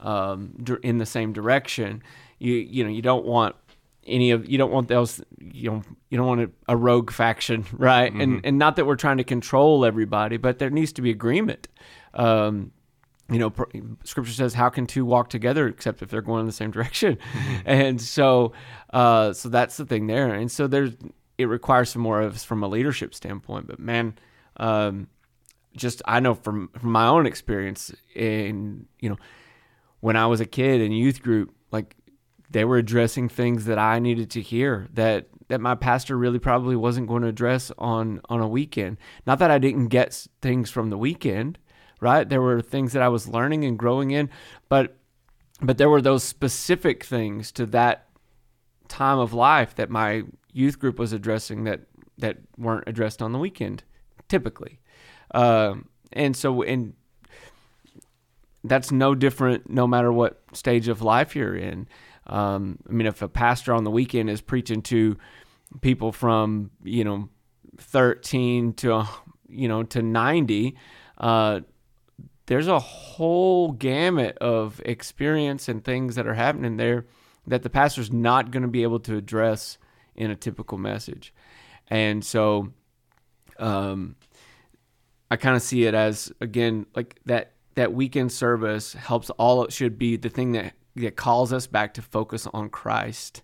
Speaker 2: um, in the same direction. You you know you don't want any of you don't want those you know you don't want a, a rogue faction right? And and not that we're trying to control everybody but there needs to be agreement. Um you know pr- scripture says how can two walk together except if they're going in the same direction? And so uh so that's the thing there. And so there's it requires some more of us from a leadership standpoint but man um just i know from from my own experience in you know when I was a kid in youth group, like they were addressing things that I needed to hear that that my pastor really probably wasn't going to address on on a weekend. Not that I didn't get things from the weekend, right? There were things that I was learning and growing in, but but there were those specific things to that time of life that my youth group was addressing that that weren't addressed on the weekend typically. Um, and so and that's no different no matter what stage of life you're in. Um, I mean, if a pastor on the weekend is preaching to people from you know 13 to you know to 90, uh, there's a whole gamut of experience and things that are happening there that the pastor's not going to be able to address in a typical message, and so um, I kind of see it as again like that that weekend service helps all it should be the thing that that calls us back to focus on Christ.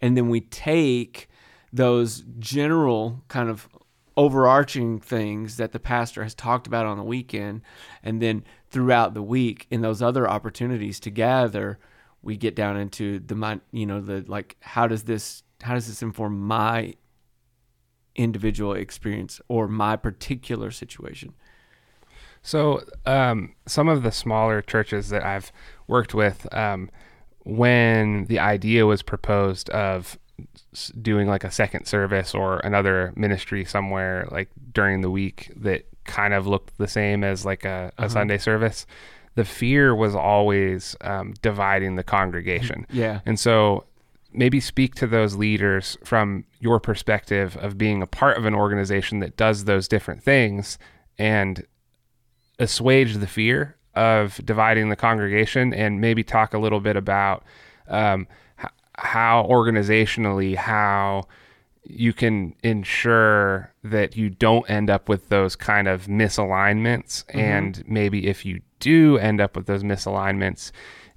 Speaker 2: And then we take those general kind of overarching things that the pastor has talked about on the weekend and then throughout the week in those other opportunities to gather we get down into the you know the like how does this how does this inform my individual experience or my particular situation
Speaker 1: So, um, some of the smaller churches that I've worked with, um, when the idea was proposed of doing like a second service or another ministry somewhere like during the week that kind of looked the same as like a, a Sunday service, the fear was always um, dividing the congregation.
Speaker 2: yeah
Speaker 1: And so maybe speak to those leaders from your perspective of being a part of an organization that does those different things and assuage the fear of dividing the congregation and maybe talk a little bit about um, h- how organizationally how you can ensure that you don't end up with those kind of misalignments and maybe if you do end up with those misalignments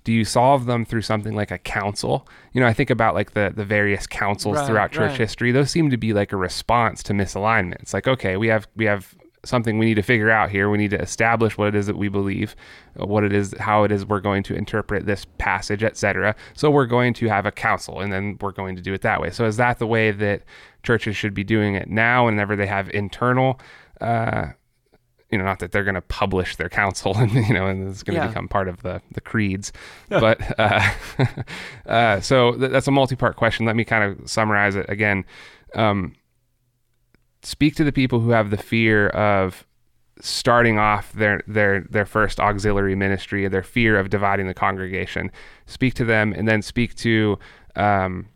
Speaker 1: do you solve them through something like a council? You know, I think about like the the various councils
Speaker 2: Right,
Speaker 1: throughout church
Speaker 2: right.
Speaker 1: history. Those seem to be like a response to misalignments like, okay, we have we have something we need to figure out here. We need to establish what it is that we believe, uh, what it is, how it is we're going to interpret this passage, etc. So we're going to have a council, and then we're going to do it that way. So is that the way that churches should be doing it now? Whenever they have internal. Uh, you know, not that they're going to publish their council and you know, and it's going to
Speaker 2: Yeah.
Speaker 1: become part of the the creeds, but uh, uh, so th- that's a multi-part question. Let me kind of summarize it again. Um, speak to the people who have the fear of starting off their their their first auxiliary ministry, and their fear of dividing the congregation. Speak to them, and then speak to. Um,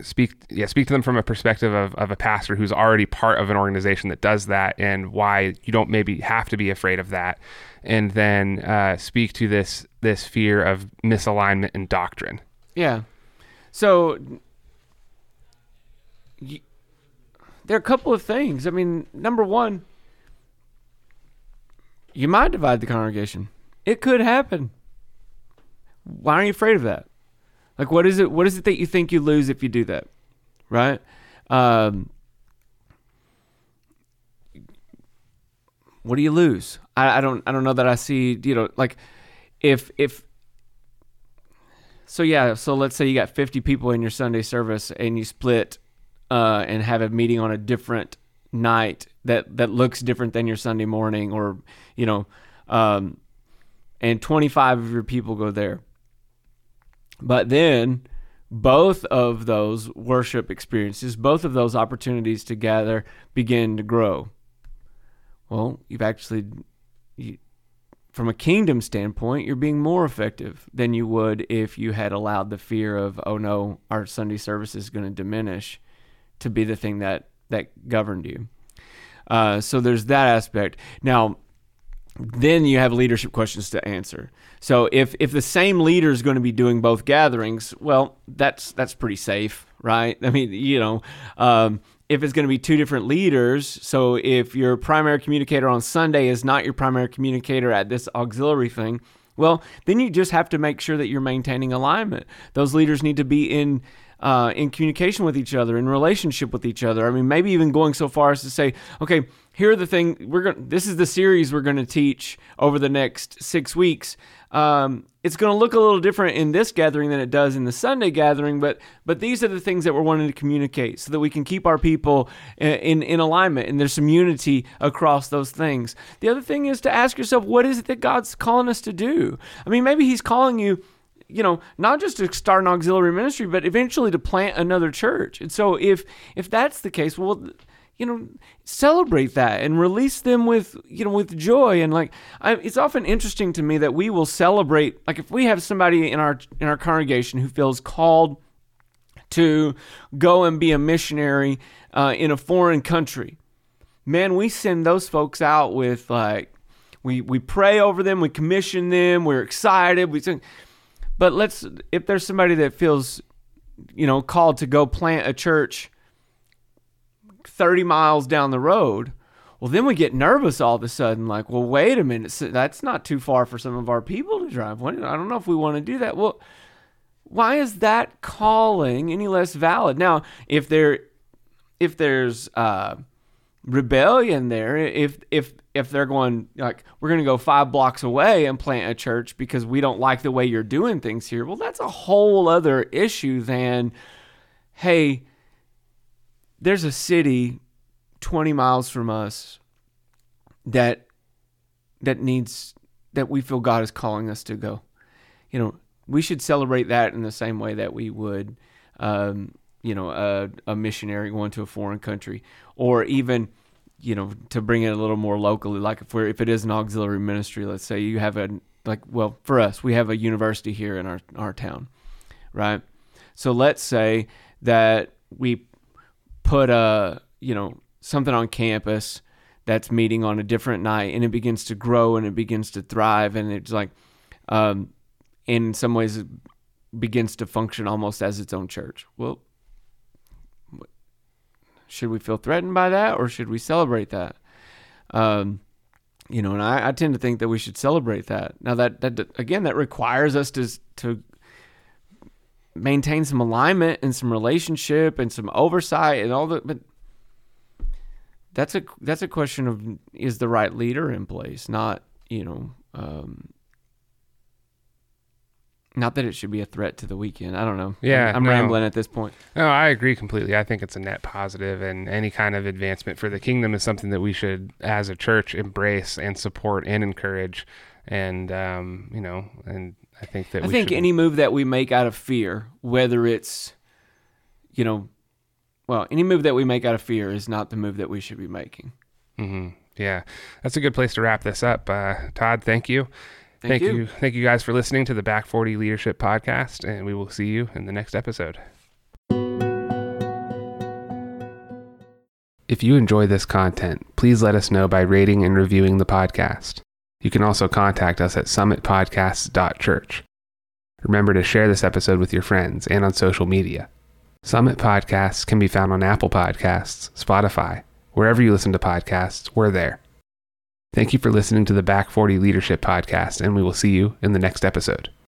Speaker 1: speak yeah speak to them from a perspective of, of a pastor who's already part of an organization that does that and why you don't maybe have to be afraid of that and then uh, speak to this this fear of misalignment in doctrine
Speaker 2: Yeah. So y there are a couple of things. I mean, number one, you might divide the congregation. It could happen. Why are you afraid of that? Like, what is it? What is it that you think you lose if you do that? Right? Um, what do you lose? I, I don't. I don't know that I see. You know, like if if so yeah, so let's say you got 50 people in your Sunday service and you split uh, and have a meeting on a different night that that looks different than your Sunday morning or you know um, and 25 of your people go there. But then both of those worship experiences, both of those opportunities to gather begin to grow. Well, you've actually you, from a kingdom standpoint, you're being more effective than you would if you had allowed the fear of, oh no, our Sunday service is going to diminish to be the thing that, that governed you. Uh, so there's that aspect. Now, then you have leadership questions to answer. So if if the same leader is going to be doing both gatherings, well, that's that's pretty safe, right? I mean, you know, um, if it's going to be two different leaders, so if your primary communicator on Sunday is not your primary communicator at this auxiliary thing, well, then you just have to make sure that you're maintaining alignment. Those leaders need to be in uh, in communication with each other, in relationship with each other. I mean, maybe even going so far as to say, okay, here are the thing we're going. This is the series we're going to teach over the next six weeks. Um, it's going to look a little different in this gathering than it does in the Sunday gathering, but but these are the things that we're wanting to communicate so that we can keep our people in in, in alignment and there's some unity across those things. The other thing is to ask yourself, what is it that God's calling us to do? I mean, maybe He's calling you you know not just to start an auxiliary ministry but eventually to plant another church. And so if if that's the case well you know celebrate that and release them with you know with joy. And like I, it's often interesting to me that we will celebrate like if we have somebody in our in our congregation who feels called to go and be a missionary uh, in a foreign country man we send those folks out with like we we pray over them we commission them we're excited we sing but let's if there's somebody that feels you know called to go plant a church 30 miles down the road well then we get nervous all of a sudden like well wait a minute that's not too far for some of our people to drive. I don't know if we want to do that. Well why is that calling any less valid? Now if there if there's uh rebellion there if if if they're going like we're going to go 5 blocks away and plant a church because we don't like the way you're doing things here. Well that's a whole other issue than hey there's a city 20 miles from us that that needs that we feel God is calling us to go. You know we should celebrate that in the same way that we would um, you know a, a missionary going to a foreign country or even you know to bring it a little more locally like if we're if it is an auxiliary ministry let's say you have a like well for us we have a university here in our our town right? So let's say that we put a you know something on campus that's meeting on a different night and it begins to grow and it begins to thrive and it's like um in some ways it begins to function almost as its own church. Well should we feel threatened by that or should we celebrate that um, you know, and I, I tend to think that we should celebrate that. Now that that again, that requires us to to maintain some alignment and some relationship and some oversight and all that. But that's a that's a question of is the right leader in place, not you know. Um, not that it should be a threat to the weekend. I don't know.
Speaker 1: Yeah,
Speaker 2: I'm,
Speaker 1: no.
Speaker 2: rambling at this point.
Speaker 1: No, I agree completely. I think it's a net positive, and any kind of advancement for the kingdom is something that we should, as a church, embrace and support and encourage. And um, you know, and I think that
Speaker 2: I think
Speaker 1: should,
Speaker 2: any move that we make out of fear, whether it's, you know, well, any move that we make out of fear is not the move that we should be making.
Speaker 1: hmm Yeah, that's a good place to wrap this up. Uh, Todd, thank you.
Speaker 2: Thank you.
Speaker 1: you. Thank you guys for listening to the Back 40 Leadership Podcast, and we will see you in the next episode. If you enjoy this content, please let us know by rating and reviewing the podcast. You can also contact us at summitpodcasts.church. Remember to share this episode with your friends and on social media. Summit Podcasts can be found on Apple Podcasts, Spotify, wherever you listen to podcasts, we're there. Thank you for listening to the Back 40 Leadership Podcast, and we will see you in the next episode.